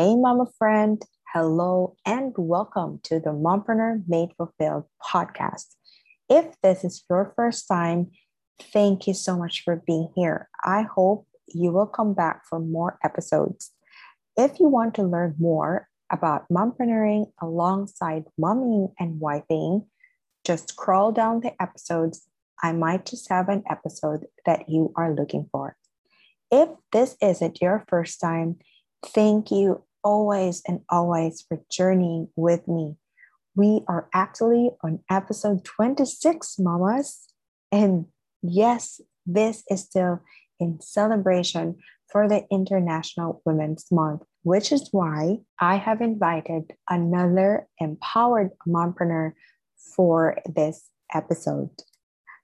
Hey, mama friend. Hello and welcome to the Mompreneur Made Fulfilled podcast. If this is your first time, thank you so much for being here. I hope you will come back for more episodes. If you want to learn more about mompreneuring alongside momming and wifing, just scroll down the episodes. I might just have an episode that you are looking for. If this isn't your first time, thank you always and always for journeying with me. We are actually on episode 26, mamas. And yes, this is still in celebration for the International Women's Month, which is why I have invited another empowered mompreneur for this episode.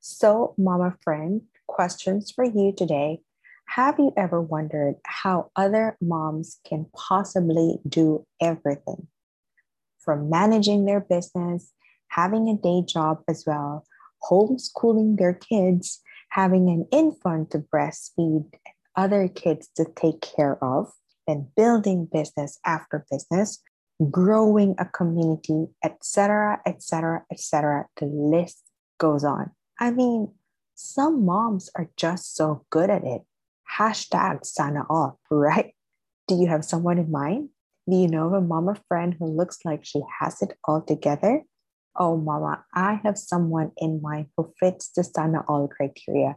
So, mama friend, questions for you today. Have you ever wondered how other moms can possibly do everything? From managing their business, having a day job as well, homeschooling their kids, having an infant to breastfeed and other kids to take care of, and building business after business, growing a community, etc., etc., etc. The list goes on. I mean, some moms are just so good at it. Hashtag sana all, right? Do you have someone in mind? Do you know of a mama friend who looks like she has it all together? Oh, mama, I have someone in mind who fits the sana all criteria.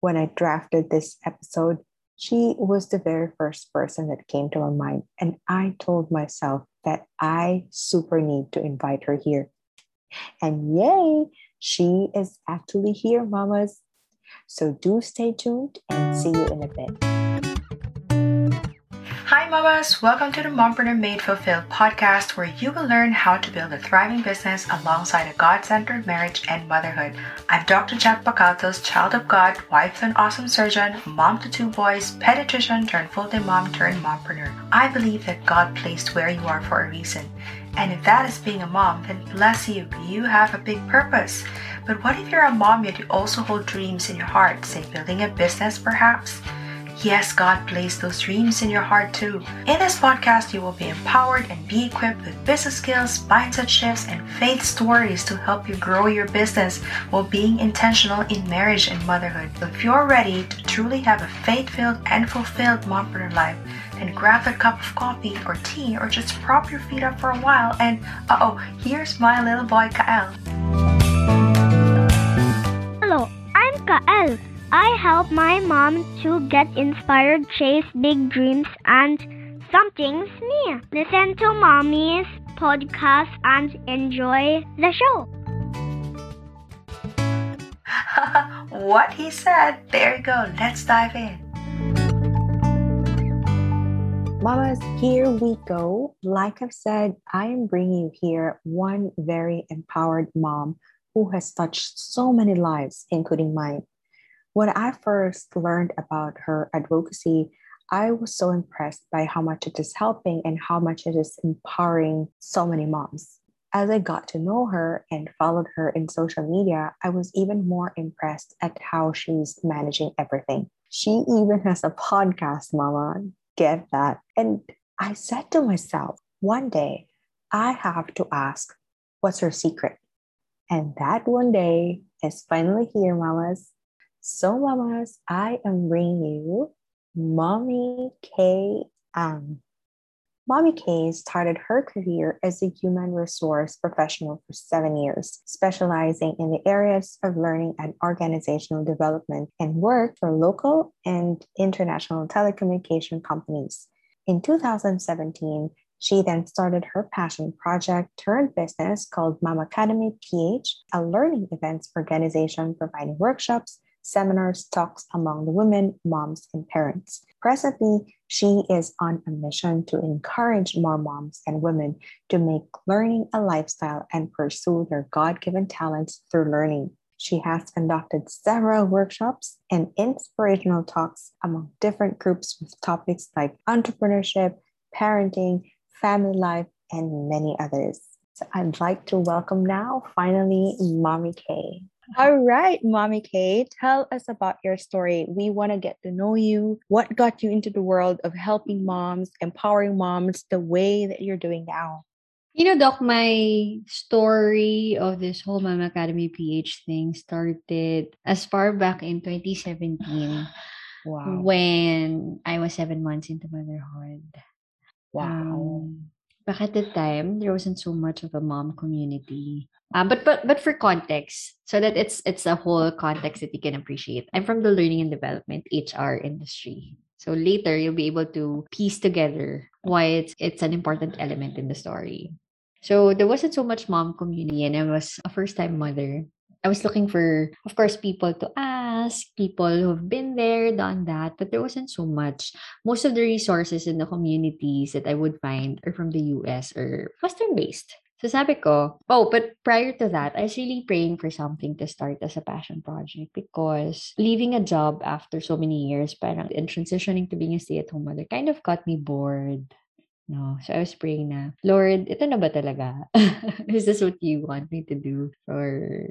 When I drafted this episode, she was the very first person that came to my mind. And I told myself that I super need to invite her here. And yay, she is actually here, mamas. So do stay tuned and see you in a bit. Hi, mamas! Welcome to the Mompreneur Made Fulfilled podcast, where you will learn how to build a thriving business alongside a God centered marriage and motherhood. I'm Dr. Jet Bacatos, child of God, wife to an awesome surgeon, mom to two boys, pediatrician turned full time mom turned mompreneur. I believe that God placed where you are for a reason. And if that is being a mom, then bless you, you have a big purpose. But what if you're a mom yet you also hold dreams in your heart, say building a business perhaps? Yes, God placed those dreams in your heart too. In this podcast, you will be empowered and be equipped with business skills, mindset shifts, and faith stories to help you grow your business while being intentional in marriage and motherhood. If you're ready to truly have a faith filled and fulfilled mompreneur life, then grab a cup of coffee or tea or just prop your feet up for a while and uh oh, here's my little boy Kael. Hello, I'm Kael. I help my mom to get inspired, chase big dreams, and something's new. Listen to mommy's podcast and enjoy the show. what he said. There you go. Let's dive in. Mamas, here we go. Like I've said, I am bringing you here one very empowered mom who has touched so many lives, including mine. When I first learned about her advocacy, I was so impressed by how much it is helping and how much it is empowering so many moms. As I got to know her and followed her in social media, I was even more impressed at how she's managing everything. She even has a podcast, Mama. Get that. And I said to myself, one day I have to ask, what's her secret? And that one day is finally here, mamas. So, mamas, I am bringing you Mommy Kaye. Mommy K started her career as a human resource professional for seven years, specializing in the areas of learning and organizational development, and worked for local and international telecommunication companies. In 2017, she then started her passion project turned business called Mamacademy PH, a learning events organization providing workshops, seminars, talks among the women, moms, and parents. Presently, she is on a mission to encourage more moms and women to make learning a lifestyle and pursue their God given talents through learning. She has conducted several workshops and inspirational talks among different groups with topics like entrepreneurship, parenting, family life, and many others. So I'd like to welcome now, finally, Mommy Kaye. All right, Mommy Kaye, tell us about your story. We want to get to know you. What got you into the world of helping moms, empowering moms the way that you're doing now? You know, Doc, my story of this whole Mamacademy PH thing started as far back in 2017 Wow. when I was seven months into motherhood. Wow. Um, back at the time, there wasn't so much of a mom community. Um, but but but for context, so that it's it's a whole context that you can appreciate. I'm from the learning and development HR industry. So later you'll be able to piece together why it's it's an important element in the story. So there wasn't so much mom community and I was a first time mother. I was looking for, of course, people to ask, people who've been there, done that, but there wasn't so much. Most of the resources in the communities that I would find are from the US or Western based. So sabi ko, oh, but prior to that, I was really praying for something to start as a passion project because leaving a job after so many years parang, and transitioning to being a stay-at-home mother kind of got me bored. No. So I was praying na, Lord, ito na ba talaga? Is this what you want me to do for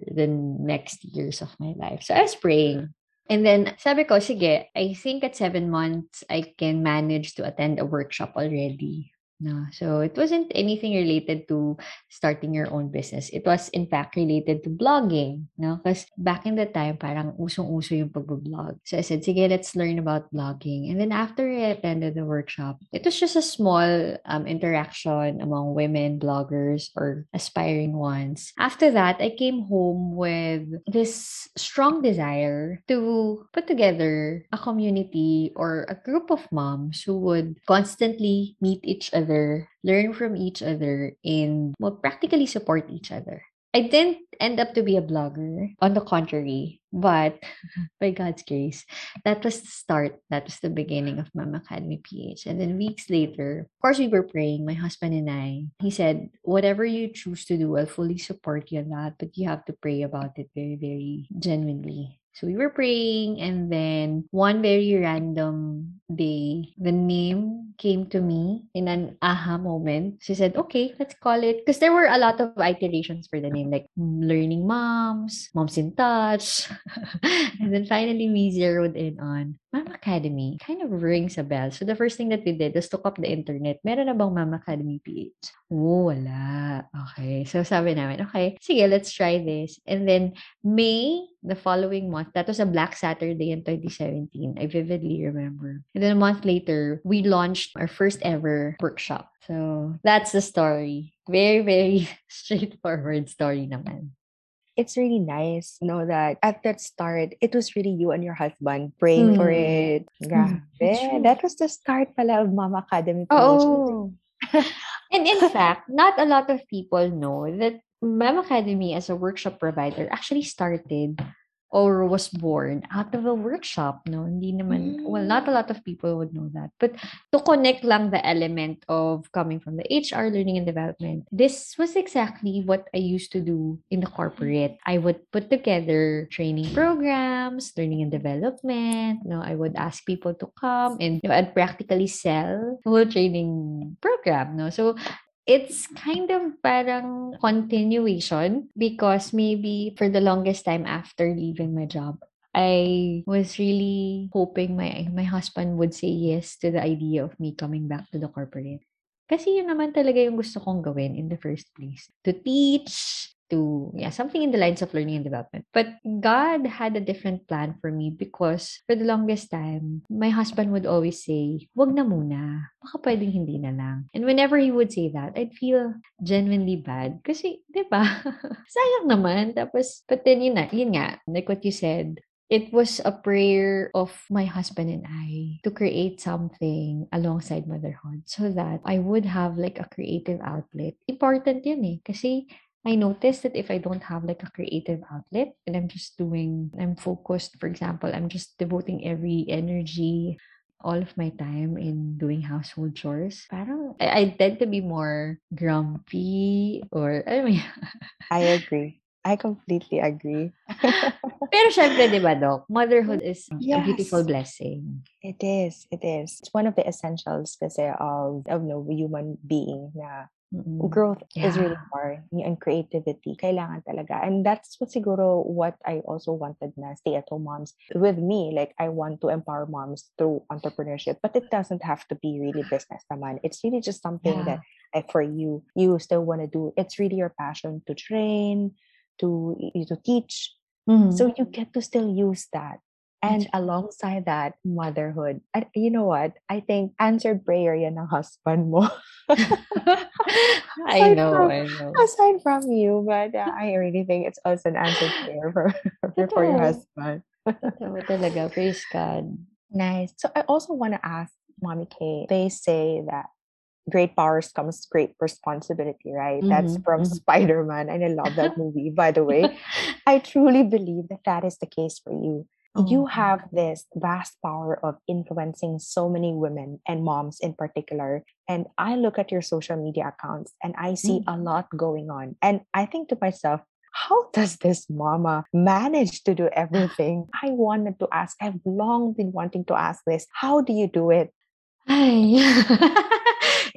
the next years of my life? So I was praying. And then sabi ko, sige, I think at seven months, I can manage to attend a workshop already. No. So it wasn't anything related to starting your own business. It was in fact related to blogging. No? Because back in the time, parang usong-uso yung pag-blog. So I said, sige, let's learn about blogging. And then after I attended the workshop, it was just a small um, interaction among women bloggers or aspiring ones. After that, I came home with this strong desire to put together a community or a group of moms who would constantly meet each other other, learn from each other, and well, practically support each other. I didn't end up to be a blogger. On the contrary, but mm-hmm. by God's grace, that was the start. That was the beginning of Mamacademy PH. And then weeks later, of course, we were praying, my husband and I. He said, whatever you choose to do, I'll fully support you on that, but you have to pray about it very, very genuinely. So we were praying, and then one very random day, the name came to me in an aha moment. She said, okay, let's call it. Because there were a lot of iterations for the name, like mm, Learning Moms, Moms in Touch. and then finally, we zeroed in on Mom Academy. Kind of rings a bell. So the first thing that we did was look up the internet. Meron na bang Mom Academy page? Oh, wala. Okay. So sabi namin, okay, sige, let's try this. And then May, the following month, that was a Black Saturday in 2017. I vividly remember. And then a month later, we launched our first ever workshop. So that's the story. Very, very straightforward story naman. It's really nice to know that at that start, it was really you and your husband praying for Mm. it. Grabe. that's true. That was the start pala of Mama Academy. Oh. and in fact, not a lot of people know that Mem Academy as a workshop provider actually started or was born out of a workshop. No, hindi naman, well, not a hmm. lot of people would know that. But to connect lang the element of coming from the HR learning and development, this was exactly what I used to do in the corporate. I would put together training programs, learning and development. No, I would ask people to come and you know, I'd practically sell the whole training program. No, so it's kind of parang continuation because maybe for the longest time after leaving my job, I was really hoping my my husband would say yes to the idea of me coming back to the corporate. Kasi yun naman talaga yung gusto kong gawin in the first place. To teach, to, yeah, something in the lines of learning and development. But God had a different plan for me because for the longest time, my husband would always say, wag na muna. Baka pwedeng hindi na lang. And whenever he would say that, I'd feel genuinely bad. Kasi, di ba? Sayang naman. Tapos, but then yun na, yun nga, like what you said, it was a prayer of my husband and I to create something alongside motherhood so that I would have like a creative outlet. Important yun eh. Kasi I noticed that if I don't have like a creative outlet and I'm just doing, I'm focused, for example, I'm just devoting every energy, all of my time in doing household chores, parang I, I tend to be more grumpy or, I mean, I agree. I completely agree. pero syempre, di ba, Doc, motherhood is a beautiful blessing. It is. It is. It's one of the essentials kasi of, of no human being na Mm-mm. growth is really Yeah. hard and creativity kailangan talaga and that's what siguro what I also wanted na stay at home moms with me like I want to empower moms through entrepreneurship but it doesn't have to be really business naman it's really just something Yeah. that like for you you still want to do it's really your passion to train to to teach Mhm. so you get to still use that and alongside that motherhood and you know what I think answered prayer yan ng husband mo I know, from I know. aside from you, but uh, I really think it's also an answered prayer for for your husband. Totoo talaga. Praise God. Nice. So I also want to ask Mommy Kaye. They say that great powers comes great responsibility, right? That's Mhm, from mhm. Spider Man, and I love that movie. By the way, I truly believe that that is the case for you. You Oh. have this vast power of influencing so many women and moms in particular. And I look at your social media accounts and I see a mm-hmm. lot going on. And I think to myself, how does this mama manage to do everything? I wanted to ask, I've long been wanting to ask this. How do you do it?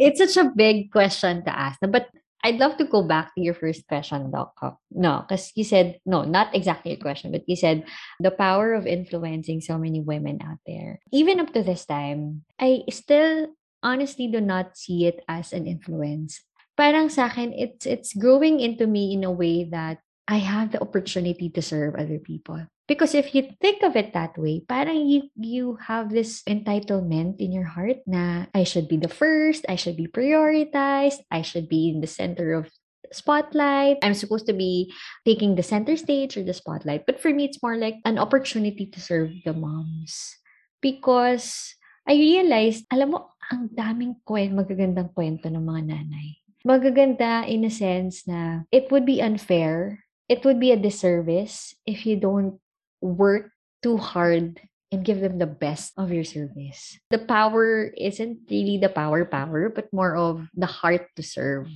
It's such a big question to ask. But I'd love to go back to your first question, Doc. No, because you said, no, not exactly your question, but you said the power of influencing so many women out there. Even up to this time, I still honestly do not see it as an influence. Parang sa akin, it's, it's growing into me in a way that I have the opportunity to serve other people. Because if you think of it that way, parang you, you have this entitlement in your heart na I should be the first, I should be prioritized, I should be in the center of spotlight. I'm supposed to be taking the center stage or the spotlight. But for me, it's more like an opportunity to serve the moms. Because I realized, alam mo, ang daming kwento, magagandang kwento ng mga nanay. Magaganda in a sense na it would be unfair, it would be a disservice if you don't work too hard and give them the best of your service. The power isn't really the power power, but more of the heart to serve.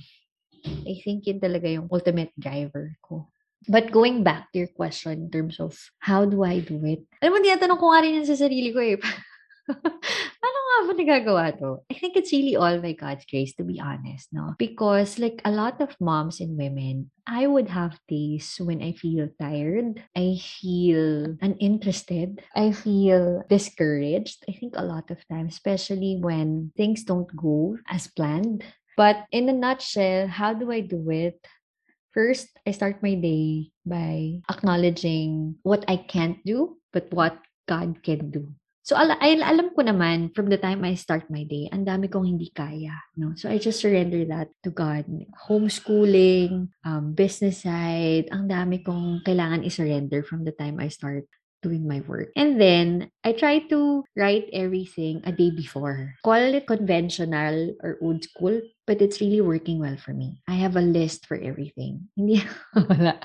I think yun talaga yung ultimate driver ko. But going back to your question in terms of how do I do it? Alam mo, tinatanong ko nga rin yan sa sarili ko eh. Ah, Paano nga ba nagagawa to? I think it's really all by God's grace, to be honest, no? Because like a lot of moms and women, I would have days when I feel tired, I feel uninterested, I feel discouraged. I think a lot of times, especially when things don't go as planned. But in a nutshell, how do I do it? First, I start my day by acknowledging what I can't do, but what God can do. So, ala ay alam ko naman from the time I start my day, ang dami kong hindi kaya, no? So, I just surrender that to God. Homeschooling, um, business side, ang dami kong kailangan i-surrender from the time I start doing my work. And then, I try to write everything a day before. Call it conventional or old school, but it's really working well for me. I have a list for everything. Hindi, wala.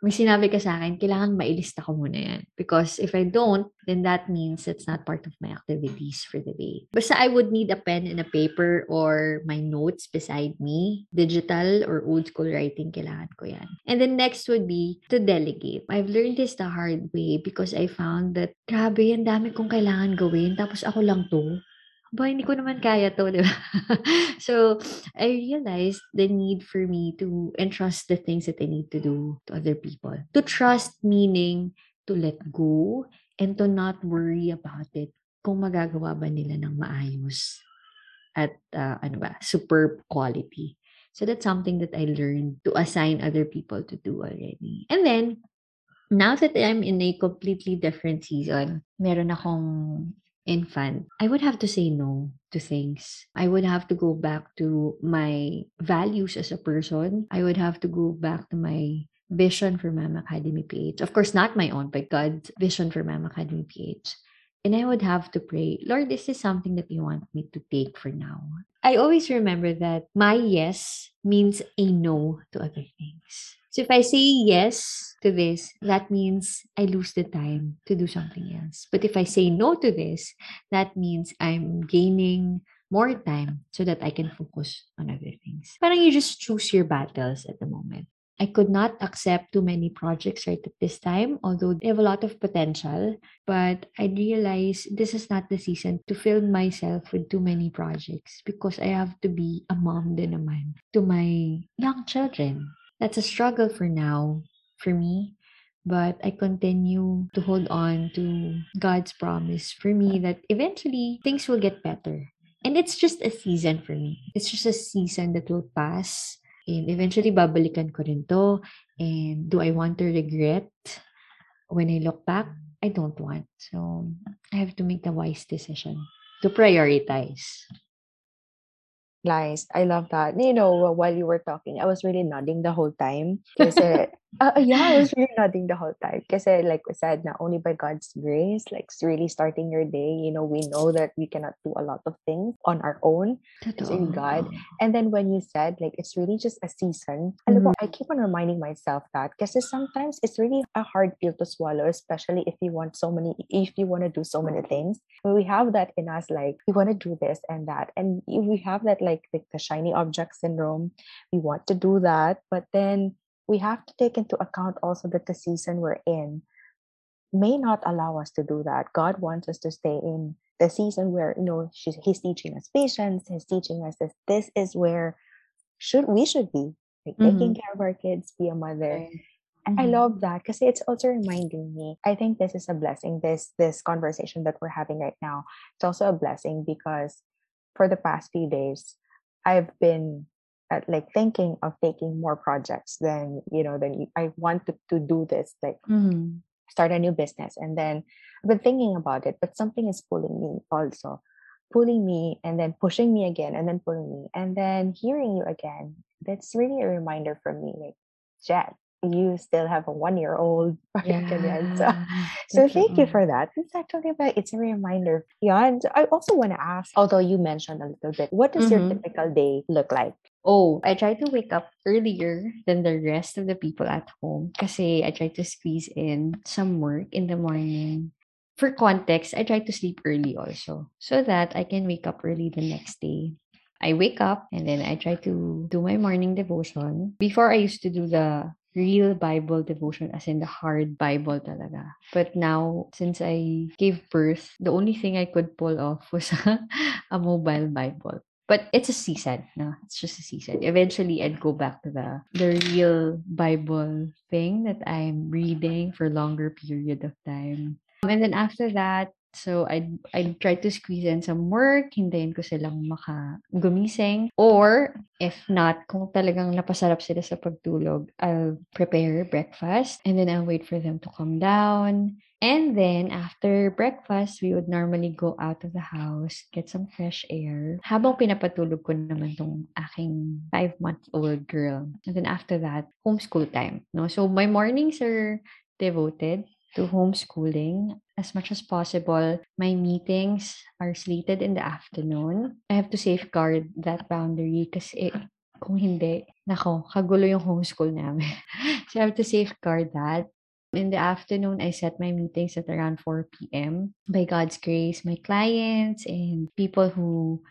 May sinabi ka sa akin, kailangan mailista ko muna yan. Because if I don't, then that means it's not part of my activities for the day. Basta I would need a pen and a paper or my notes beside me. Digital or old school writing, kailangan ko yan. And then next would be to delegate. I've learned this the hard way because I found that, grabe, ang dami kong kailangan gawin. Tapos ako lang to. Ba, hindi ko naman kaya to, di ba? so, I realized the need for me to entrust the things that I need to do to other people. To trust meaning to let go and to not worry about it kung magagawa ba nila ng maayos at uh, ano ba, superb quality. So that's something that I learned to assign other people to do already. And then, now that I'm in a completely different season, meron akong infant, I would have to say no to things. I would have to go back to my values as a person. I would have to go back to my vision for Mama Academy PH. Of course, not my own, but God's vision for Mama Academy PH. And I would have to pray, Lord, this is something that you want me to take for now. I always remember that my yes means a no to other things. So if I say yes to this, that means I lose the time to do something else. But if I say no to this, that means I'm gaining more time so that I can focus on other things. Parang you just choose your battles at the moment. I could not accept too many projects right at this time, although they have a lot of potential. But I realize this is not the season to fill myself with too many projects because I have to be a mom din naman to my young children. That's a struggle for now for me. But I continue to hold on to God's promise for me that eventually things will get better. And it's just a season for me. It's just a season that will pass and eventually, babalikan ko rin to. And do I want to regret when I look back? I don't want. So, I have to make the wise decision to prioritize. Nice. I love that. You know, while you were talking, I was really nodding the whole time. Kasi, uh, yeah, I was really nodding the whole time. Because, like we said, not only by God's grace, like really starting your day, you know, we know that we cannot do a lot of things on our own. It's really God. And then when you said, like, it's really just a season, mm-hmm. I keep on reminding myself that because sometimes it's really a hard pill to swallow, especially if you want so many, if you want to do so many things. We have that in us, like, we want to do this and that. And we have that, like, like, like the shiny object syndrome. We want to do that, but then we have to take into account also that the season we're in may not allow us to do that. God wants us to stay in the season where you know she's, he's teaching us patience. He's teaching us that this is where should we should be like mm-hmm. taking care of our kids, be a mother. Mm-hmm. I love that because it's also reminding me. I think this is a blessing. This this conversation that we're having right now. It's also a blessing because for the past few days, I've been at, like thinking of taking more projects than you know than I want to, to do this like mm-hmm. start a new business. And then I've been thinking about it but something is pulling me also pulling me and then pushing me again and then pulling me and then hearing you again. That's really a reminder for me like Jet you still have a one year old yeah. so, so thank you for that. It's actually about it's a reminder. Yeah and i also want to ask although you mentioned a little bit what does mm-hmm. your typical day look like Oh, I try to wake up earlier than the rest of the people at home kasi I try to squeeze in some work in the morning. For context, I try to sleep early also so that I can wake up early the next day. I wake up and then I try to do my morning devotion. Before I used to do the real Bible devotion as in the hard Bible talaga. But now, since I gave birth, the only thing I could pull off was a mobile Bible. But it's a season, no? It's just a season. Eventually, I'd go back to the the real Bible thing that I'm reading for longer period of time. And then after that, So, I'd, I'd try to squeeze in some work, hintayin ko silang maka gumising. Or, if not, kung talagang napasarap sila sa pagtulog, I'll prepare breakfast and then I'll wait for them to come down. And then, after breakfast, we would normally go out of the house, get some fresh air. Habang pinapatulog ko naman tong aking five-month-old girl. And then after that, homeschool time. No? So, my mornings are devoted to homeschooling as much as possible. My meetings are slated in the afternoon. I have to safeguard that boundary kasi kung hindi, nako, kagulo yung homeschool namin. so I have to safeguard that. In the afternoon, I set my meetings at around 4 p.m. By God's grace, my clients and people who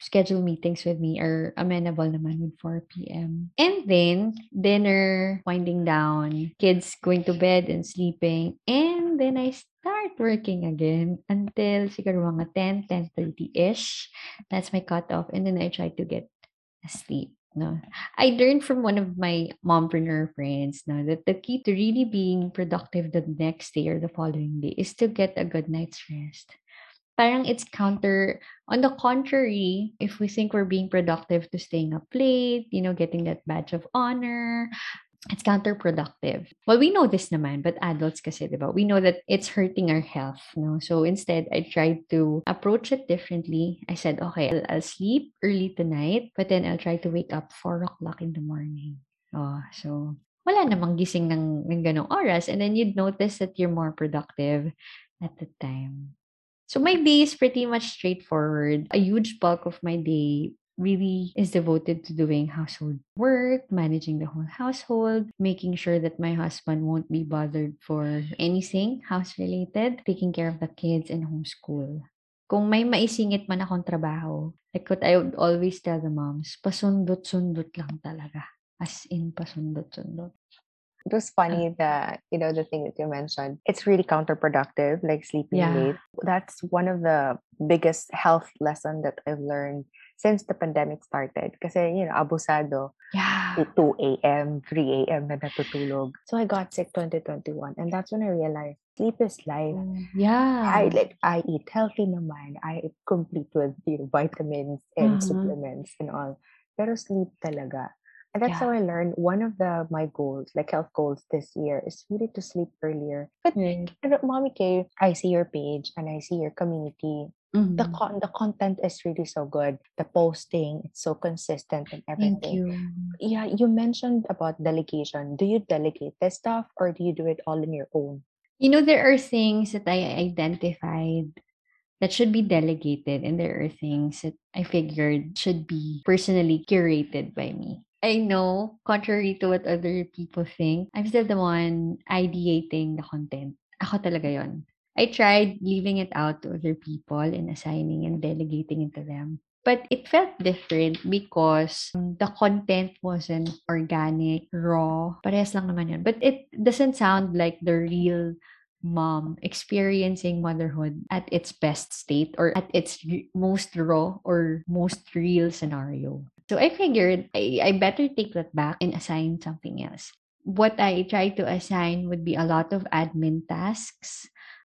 schedule meetings with me are amenable naman with 4 p.m. And then, dinner, winding down, kids going to bed and sleeping. And then I start working again until siguro mga 10, 10.30ish. That's my cutoff. And then I try to get asleep. No, I learned from one of my mompreneur friends no, that the key to really being productive the next day or the following day is to get a good night's rest. Parang it's counter on the contrary if we think we're being productive to staying up late you know getting that badge of honor it's counterproductive. Well, we know this naman, but adults kasi, diba? We know that it's hurting our health, no? So instead, I tried to approach it differently. I said, okay, I'll, I'll sleep early tonight, but then I'll try to wake up 4 o'clock in the morning. Oh, so wala namang gising ng, ng ganong oras. And then you'd notice that you're more productive at the time. So my day is pretty much straightforward. A huge bulk of my day really is devoted to doing household work, managing the whole household, making sure that my husband won't be bothered for anything house related, taking care of the kids and homeschool. Kung may maisingit man akong trabaho, like what I would always tell the moms, pasundot-sundot lang talaga. As in, pasundot-sundot. It was funny that, you know, the thing that you mentioned, it's really counterproductive, like sleeping Yeah. late. That's one of the biggest health lesson that I've learned since the pandemic started. Kasi, you know, abusado, Yeah. eh, 2 a.m., 3 a.m. na natutulog. So I got sick 2021 and that's when I realized sleep is life. Yeah. I like I eat healthy naman. I eat complete with you know, vitamins and Mhm. supplements and all. Pero sleep talaga. And that's Yeah. how I learned one of the my goals, like health goals this year, is really to sleep earlier. But pero, Mommy Kaye, I see your page and I see your community. The Mhm. con- the content is really so good. The posting, it's so consistent and everything. Thank you. Yeah, you mentioned about delegation. Do you delegate this stuff or do you do it all on your own? You know, there are things that I identified that should be delegated, and there are things that I figured should be personally curated by me. I know, contrary to what other people think, I'm still the one ideating the content. Ako talaga yon. I tried leaving it out to other people and assigning and delegating it to them. But it felt different because um, the content wasn't organic, raw. Parehas lang naman yun. But it doesn't sound like the real mom experiencing motherhood at its best state or at its most raw or most real scenario. So I figured I, I better take that back and assign something else. What I tried to assign would be a lot of admin tasks,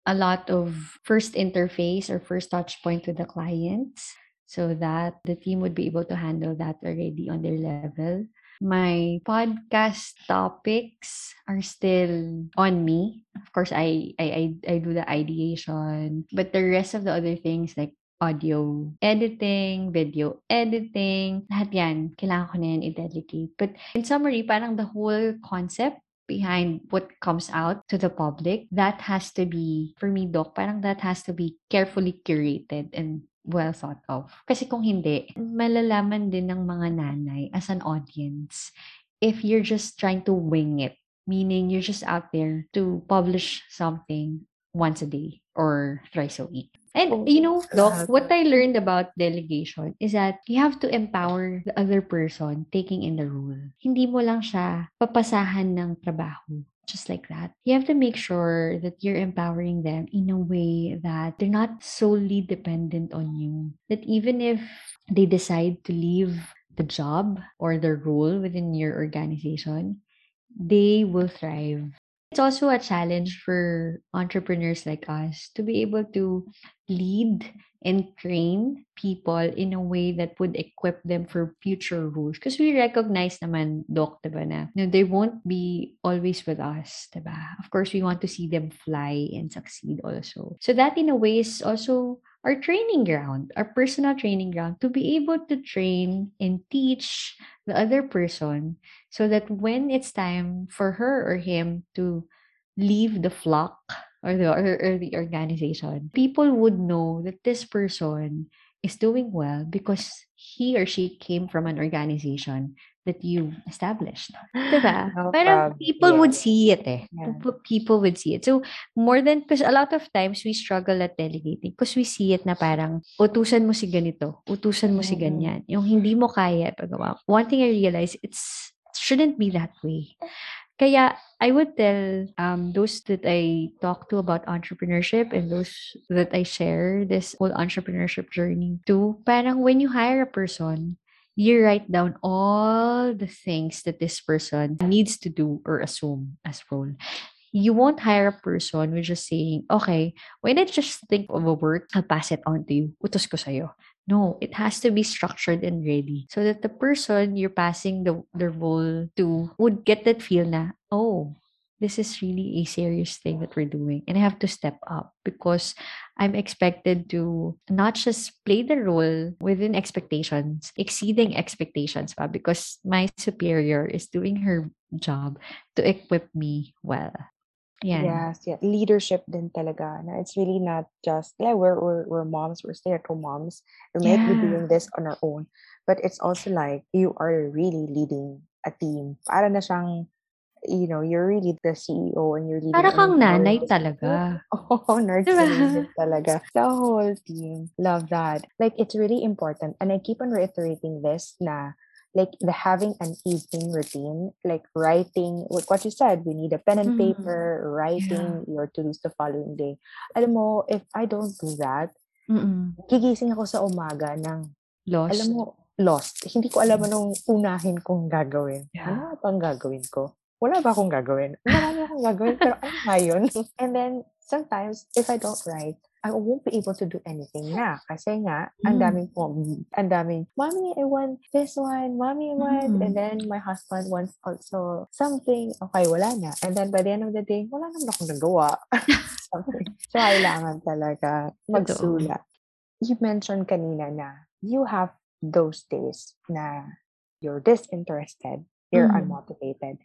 a lot of first interface or first touch point with the clients so that the team would be able to handle that already on their level. My podcast topics are still on me. Of course, I I I, I do the ideation, but the rest of the other things like audio editing, video editing, lahat yan, kailangan ko na yan i-delegate. But in summary, parang the whole concept behind what comes out to the public, that has to be, for me, Doc, parang that has to be carefully curated and well thought of. Kasi kung hindi, malalaman din ng mga nanay as an audience if you're just trying to wing it. Meaning, you're just out there to publish something once a day or thrice a week. And Oh, you know, Doc, what I learned about delegation is that you have to empower the other person taking in the role. Hindi mo lang siya papasahan ng trabaho. Just like that. You have to make sure that you're empowering them in a way that they're not solely dependent on you. That even if they decide to leave the job or the role within your organization, they will thrive. It's also a challenge for entrepreneurs like us to be able to lead and train people in a way that would equip them for future roles. Because we recognize naman, Doc, diba na, no, they won't be always with us, diba? Of course, we want to see them fly and succeed also. So that in a way is also our training ground, our personal training ground to be able to train and teach the other person so that when it's time for her or him to leave the flock or the or, or the organization, people would know that this person is doing well because he or she came from an organization that you established. Diba? No problem. people would Yeah. see it eh. Yeah. People- would see it. So, more than, because a lot of times we struggle at delegating because we see it na parang, utusan mo si ganito, utusan mo si Mhm. ganyan. Yung hindi mo kaya pagawa. One thing I realize, it's, it shouldn't be that way. Kaya, I would tell um, those that I talk to about entrepreneurship and those that I share this whole entrepreneurship journey to, parang when you hire a person, you write down all the things that this person needs to do or assume as role. You won't hire a person with just saying, okay, when I just think of a work, I'll pass it on to you. Utos ko sa'yo. No, it has to be structured and ready so that the person you're passing the, the role to would get that feel na, oh, this is really a serious thing that we're doing. And I have to step up because I'm expected to not just play the role within expectations, exceeding expectations pa, because my superior is doing her job to equip me well. Yan. Yes, yeah. Leadership din talaga. Na it's really not just, yeah, we're, we're, we're moms, we're stay-at-home moms. We might be doing this on our own. But it's also like, you are really leading a team. Para na siyang, you know, you're really the CEO and you're leading Para an kang nanay talaga. Oh, nurse Diba? talaga. The whole team. Love that. Like, it's really important. And I keep on reiterating this na like the having an evening routine, like writing like what you said, we need a pen and Mhm. paper, writing your to-dos the following day. Alam mo, if I don't do that, Mm. gigising ako sa umaga ng Lost. alam mo, lost. Hindi ko alam anong unahin kong gagawin. Yeah. Ano pang gagawin ko? Wala ba akong gagawin? Marami akong gagawin, pero ano nga yun? And then, sometimes, if I don't write, I won't be able to do anything na. Kasi nga, ang Mm. daming po, ang daming, Mommy, I want this one. Mommy, I want. Mm. And then, my husband wants also something. Okay, wala na. And then, by the end of the day, wala naman akong nagawa. So, kailangan talaga magsulat. You mentioned kanina na you have those days na you're disinterested, you're Mm. unmotivated.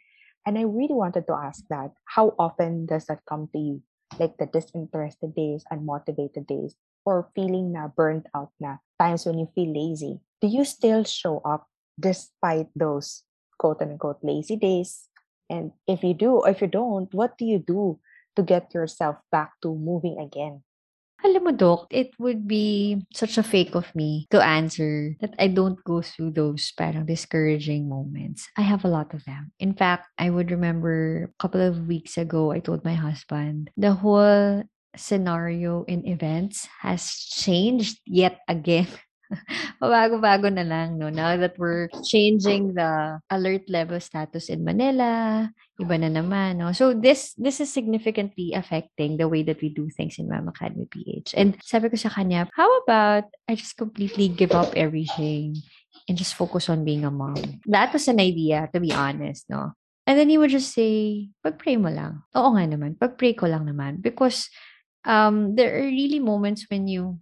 And I really wanted to ask that, how often does that come to you? Like the disinterested days, unmotivated days, or feeling na burnt out na times when you feel lazy. Do you still show up despite those quote unquote lazy days? And if you do, or if you don't, what do you do to get yourself back to moving again? Alam mo, Doc, it would be such a fake of me to answer that I don't go through those parang discouraging moments. I have a lot of them. In fact, I would remember a couple of weeks ago, I told my husband, the whole scenario in events has changed yet again. Bago-bago na lang, no? Now that we're changing the alert level status in Manila, iba na naman, no? So this this is significantly affecting the way that we do things in Ma'am Academy PH. And sabi ko sa kanya, how about I just completely give up everything and just focus on being a mom? That was an idea, to be honest, no? And then he would just say, pag-pray mo lang. Oo nga naman, pag-pray ko lang naman. Because um, there are really moments when you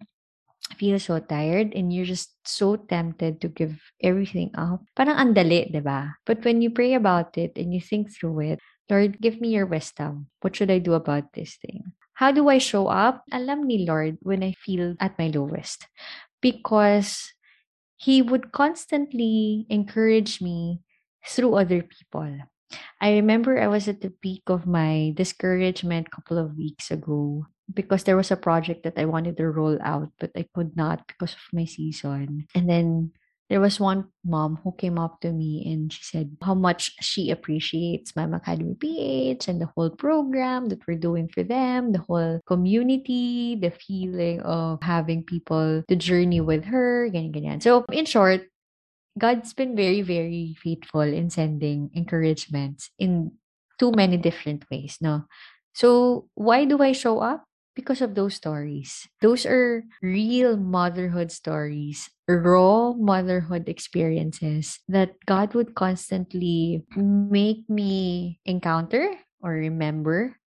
feel so tired and you're just so tempted to give everything up. Parang andali, di ba? But when you pray about it and you think through it, Lord, give me your wisdom. What should I do about this thing? How do I show up? Alam ni Lord when I feel at my lowest. Because He would constantly encourage me through other people. I remember I was at the peak of my discouragement a couple of weeks ago because there was a project that I wanted to roll out, but I could not because of my season. And then there was one mom who came up to me and she said how much she appreciates Mamacademy PH and the whole program that we're doing for them, the whole community, the feeling of having people to journey with her, ganyan, ganyan. So, in short, God's been very, very faithful in sending encouragements in too many different ways, no? So, why do I show up? Because of those stories. Those are real motherhood stories, raw motherhood experiences that God would constantly make me encounter or remember.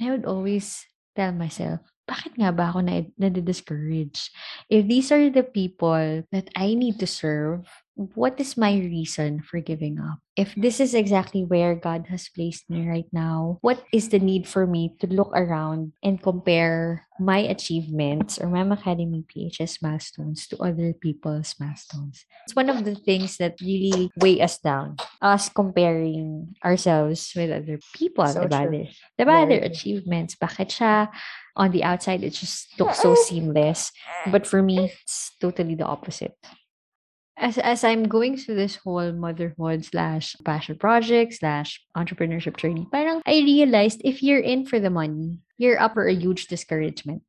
And I would always tell myself, bakit nga ba ako na, na-discourage? If these are the people that I need to serve, what is my reason for giving up? If mm. this is exactly where God has placed me right now, what is the need for me to look around and compare my achievements or my Academy PHS milestones to other people's milestones? It's one of the things that really weigh us down, us comparing ourselves with other people, So diba? true. Their- Diba? Their achievements. Bakit siya on the outside, it just looks so seamless. But for me, it's totally the opposite. As, as I'm going through this whole motherhood slash passion project slash entrepreneurship journey, parang I realized if you're in for the money, you're up for a huge discouragement.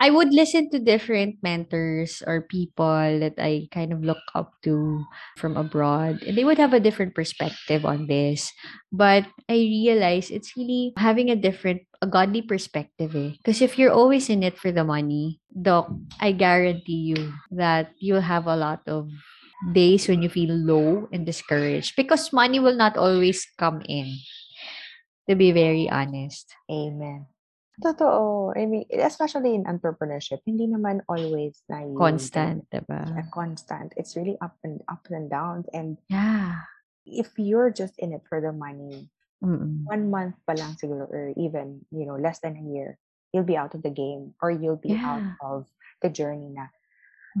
I would listen to different mentors or people that I kind of look up to from abroad, and they would have a different perspective on this. But I realize it's really having a different, a godly perspective. Eh. Because if you're always in it for the money, doc, I guarantee you that you'll have a lot of days when you feel low and discouraged because money will not always come in. To be very honest. Amen. Totoo. I mean, especially in entrepreneurship, hindi naman always na you Constant, diba? constant. It's really up and up and downs. And Yeah. if you're just in it for the money, Mm-mm. one month pa lang siguro, or even, you know, less than a year, you'll be out of the game or you'll be out Yeah. of the journey na.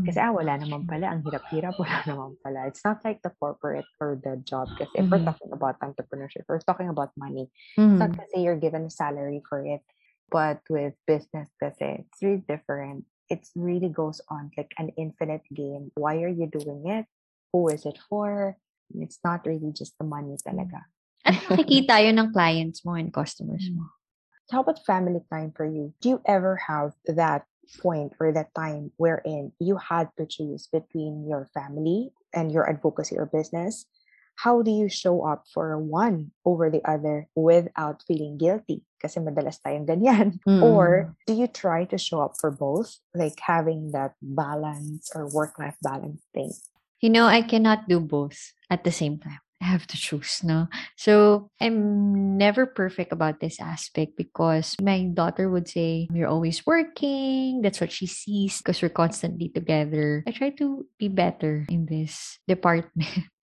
Kasi ah, wala naman pala, ang hirap-hirap, wala naman pala. It's not like the corporate or the job. Kasi if we're talking about entrepreneurship, we're talking about money. It's Mm. not kasi you're given a salary for it. But with business kasi, it's really different. It really goes on like an infinite game. Why are you doing it? who is it for. It's not really just the money talaga. At nakikita yun ng clients mo and customers mo. Mm. How about family time for you? Do you ever have that point or that time wherein you had to choose between your family and your advocacy or business? How do you show up for one over the other without feeling guilty? Kasi madalas tayong ganyan. Mm. Or do you try to show up for both, like having that balance or work-life balance thing? You know, I cannot do both at the same time. I have to choose, no? So I'm never perfect about this aspect because my daughter would say, You're always working. That's what she sees because we're constantly together. I try to be better in this department.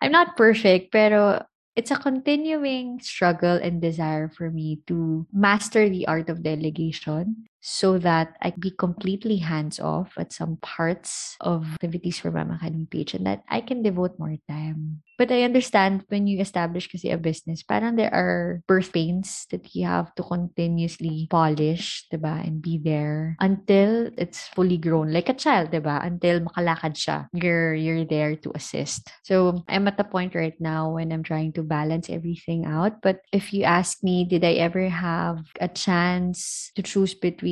I'm not perfect, pero it's a continuing struggle and desire for me to master the art of delegation so that I be completely hands off at some parts of activities for Mamacademy page and that I can devote more time. But I understand when you establish kasi a business, parang there are birth pains that you have to continuously polish, diba? And be there until it's fully grown. Like a child, diba? Until makalakad siya. You're, you're there to assist. So I'm at the point right now when I'm trying to balance everything out. But if you ask me, did I ever have a chance to choose between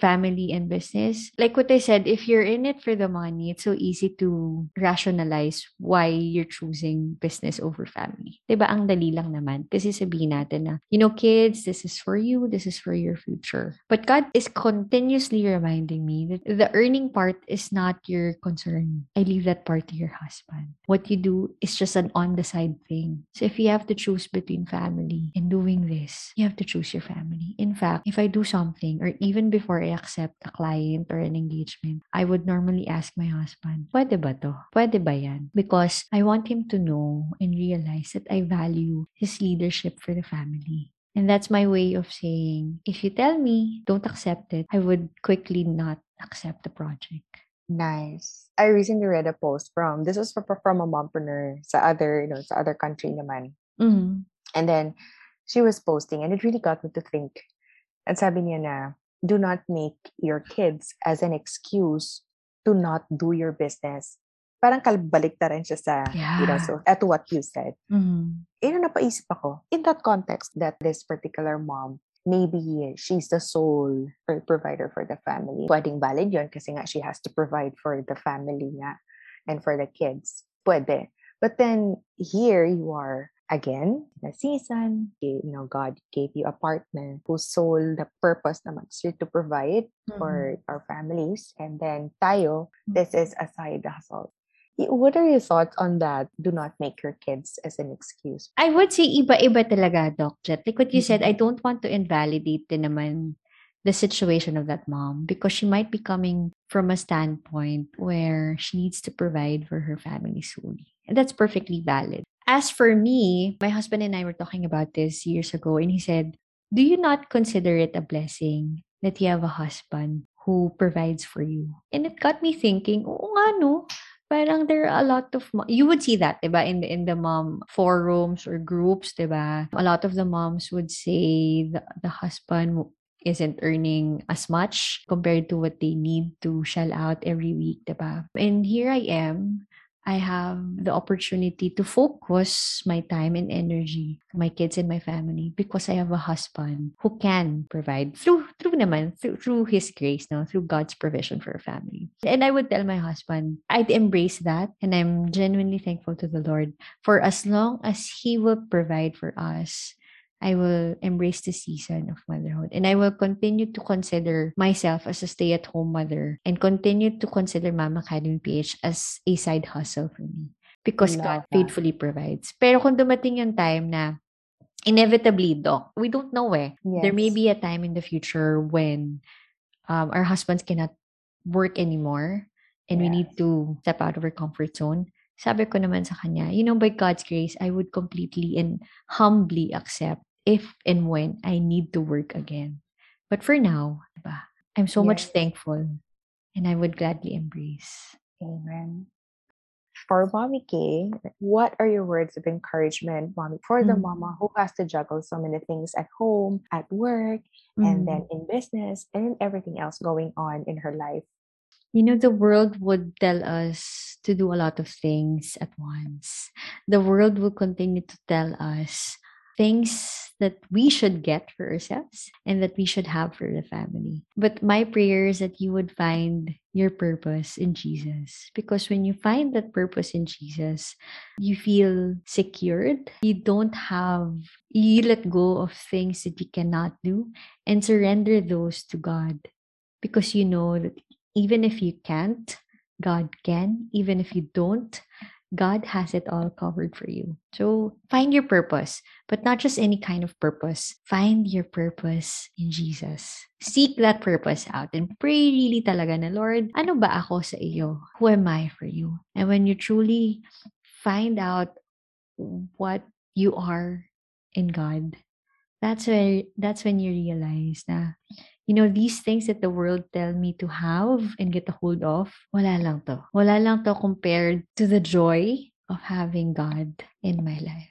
family and business? Like what I said, if you're in it for the money, it's so easy to rationalize why you're choosing business over family. ba Ang dali lang naman. Kasi sabihin natin na, you know, kids, this is for you, this is for your future. But God is continuously reminding me that the earning part is not your concern. I leave that part to your husband. What you do is just an on the side thing. So if you have to choose between family and doing this, you have to choose your family. In fact, if I do something or even before I accept a client or an engagement, I would normally ask my husband, pwede ba to? Pwede ba yan? Because I want him to know and realize that I value his leadership for the family. And that's my way of saying, if you tell me, don't accept it, I would quickly not accept the project. Nice. I recently read a post from this was from, from a mompreneur sa other, you know, sa other country naman. Mm-hmm. And then she was posting and it really got me to think. And sabi niya na, do not make your kids as an excuse to not do your business. Parang kalbalik na rin siya sa, you know, so at what you said. Mm-hmm. Ang napaisip ako. In that context, that this particular mom, maybe she's the sole provider for the family. Pwedeng valid yun kasi nga she has to provide for the family nga and for the kids. Pwede. But then here you are again, the season, you know, God gave you a partner whose sole the purpose naman is to provide for our families. And then tayo, this is a side hustle. What are your thoughts on that? Do not make your kids as an excuse. I would say iba-iba talaga, Doc Jet. Like what you said, Mhm. I don't want to invalidate din naman the situation of that mom because she might be coming from a standpoint where she needs to provide for her family solely. And that's perfectly valid. As for me, my husband and I were talking about this years ago, and he said, Do you not consider it a blessing that you have a husband who provides for you? And it got me thinking, oo nga parang there are a lot of mo- you would see that diba in the in the mom forums or groups diba? A lot of the moms would say the, the husband isn't earning as much compared to what they need to shell out every week diba? And here I am I have the opportunity to focus my time and energy to my kids and my family because I have a husband who can provide through through naman through, through his grace no through God's provision for a family. And I would tell my husband I'd embrace that and I'm genuinely thankful to the Lord for as long as he will provide for us I will embrace the season of motherhood and I will continue to consider myself as a stay at home mother and continue to consider Mama Academy PH as a side hustle for me because God that. faithfully provides. Pero kung dumating yung time na inevitably, Doc, we don't know eh. There may Yes. be a time in the future when um, our husbands cannot work anymore and we need Yes. to step out of our comfort zone. Sabi ko naman sa kanya, you know, by God's grace, I would completely and humbly accept if and when I need to work again. But for now, diba, I'm so much thankful and I would gladly embrace. Amen. For Mommy Kaye, what are your words of encouragement, Mommy, for the Mm. mama who has to juggle so many things at home, at work, and then in business, and in everything else going on in her life? You know, the world would tell us to do a lot of things at once. The world will continue to tell us things that we should get for ourselves and that we should have for the family. But my prayer is that you would find your purpose in Jesus. Because when you find that purpose in Jesus, you feel secured. You don't have, you let go of things that you cannot do and surrender those to God. Because you know that even if you can't, God can. Even if you don't, God has it all covered for you. So find your purpose, but not just any kind of purpose. Find your purpose in Jesus. Seek that purpose out and pray really talaga na, Lord, ano ba ako sa iyo? Who am I for you? And when you truly find out what you are in God, that's where that's when you realize na you know, these things that the world tell me to have and get a hold of, wala lang to. Wala lang to compared to the joy of having God in my life.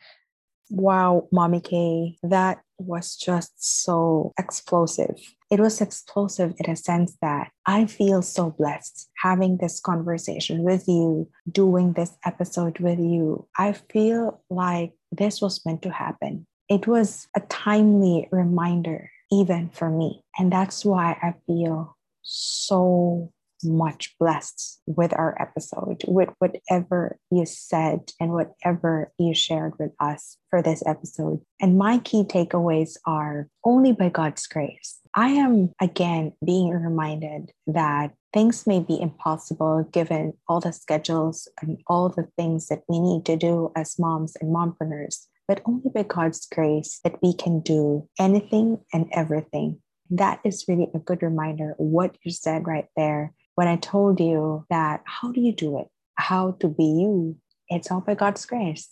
Wow, Mommy Kaye, that was just so explosive. It was explosive in a sense that I feel so blessed having this conversation with you, doing this episode with you. I feel like this was meant to happen. It was a timely reminder even for me. And that's why I feel so much blessed with our episode, with whatever you said and whatever you shared with us for this episode. And my key takeaways are only by God's grace. I am again being reminded that things may be impossible given all the schedules and all the things that we need to do as moms and mompreneurs but only by God's grace that we can do anything and everything. That is really a good reminder what you said right there when I told you that how do you do it? How to be you? It's all by God's grace.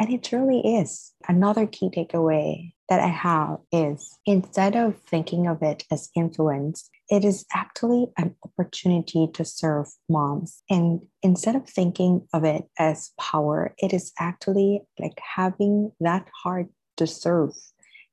And it truly is. Another key takeaway that I have is instead of thinking of it as influence, it is actually an opportunity to serve moms. And instead of thinking of it as power, it is actually like having that heart to serve.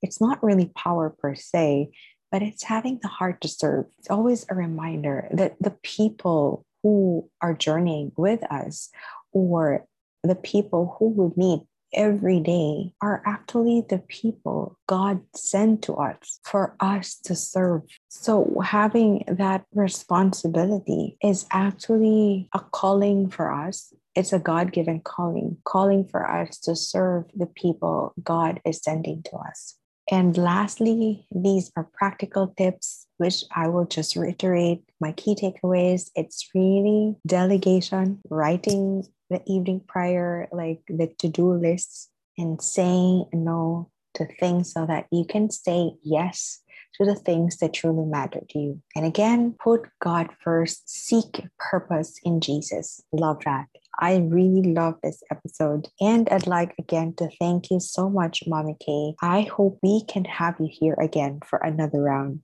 It's not really power per se, but it's having the heart to serve. It's always a reminder that the people who are journeying with us or the people who we meet every day are actually the people God sent to us for us to serve. So, having that responsibility is actually a calling for us. It's a God given calling, calling for us to serve the people God is sending to us. And lastly, these are practical tips, which I will just reiterate my key takeaways. It's really delegation, writing the evening prior, like the to do lists, and saying no to things so that you can say yes to the things that truly matter to you. And again, put God first, seek purpose in Jesus. Love that. I really love this episode. And I'd like again to thank you so much, Mommy Kaye. I hope we can have you here again for another round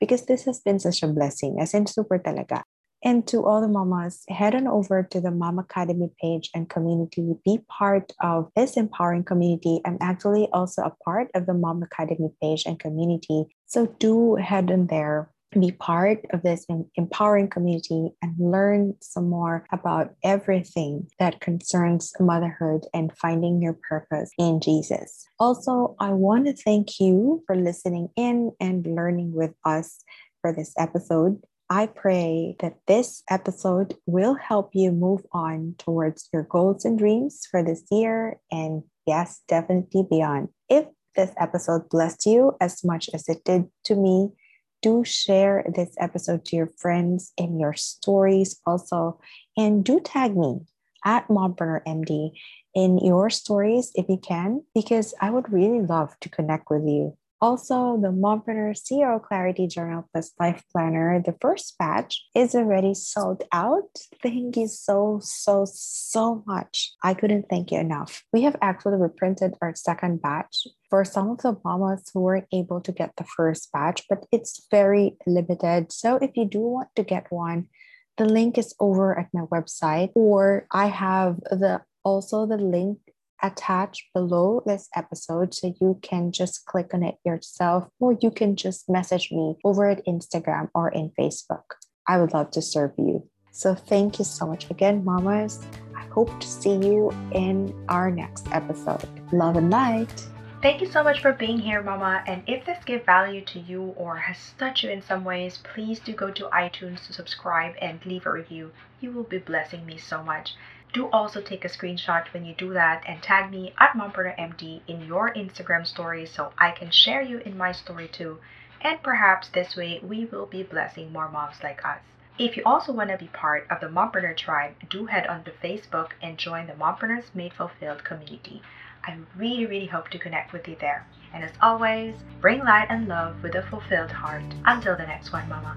because this has been such a blessing. As in, super talaga. And to all the mamas, head on over to the Mamacademy page and community. Be part of this empowering community. I'm actually also a part of the Mamacademy page and community. So do head on there be part of this empowering community and learn some more about everything that concerns motherhood and finding your purpose in Jesus. Also, I want to thank you for listening in and learning with us for this episode. I pray that this episode will help you move on towards your goals and dreams for this year and, yes, definitely beyond. If this episode blessed you as much as it did to me, do share this episode to your friends in your stories also. And do tag me at Mompreneur MD in your stories if you can, because I would really love to connect with you. Also, the Mompreneur CEO Clarity Journal Plus Life Planner, the first batch, is already sold out. Thank you so, so, so much. I couldn't thank you enough. We have actually reprinted our second batch for some of the mamas who weren't able to get the first batch, but it's very limited. So if you do want to get one, the link is over at my website, or I have the also the link attached below this episode so you can just click on it yourself or you can just message me over at Instagram or in Facebook. I would love to serve you. So thank you so much again, mamas. I hope to see you in our next episode. Love and light. Thank you so much for being here, Mama. And if this gave value to you or has touched you in some ways, please do go to iTunes to subscribe and leave a review. You will be blessing me so much. Do also take a screenshot when you do that and tag me at MompreneurMD in your Instagram story so I can share you in my story too. And perhaps this way we will be blessing more moms like us. If you also want to be part of the Mompreneur tribe, do head on to Facebook and join the Mompreneurs Made Fulfilled community. I really, really hope to connect with you there. And as always, bring light and love with a fulfilled heart. Until the next one, Mama.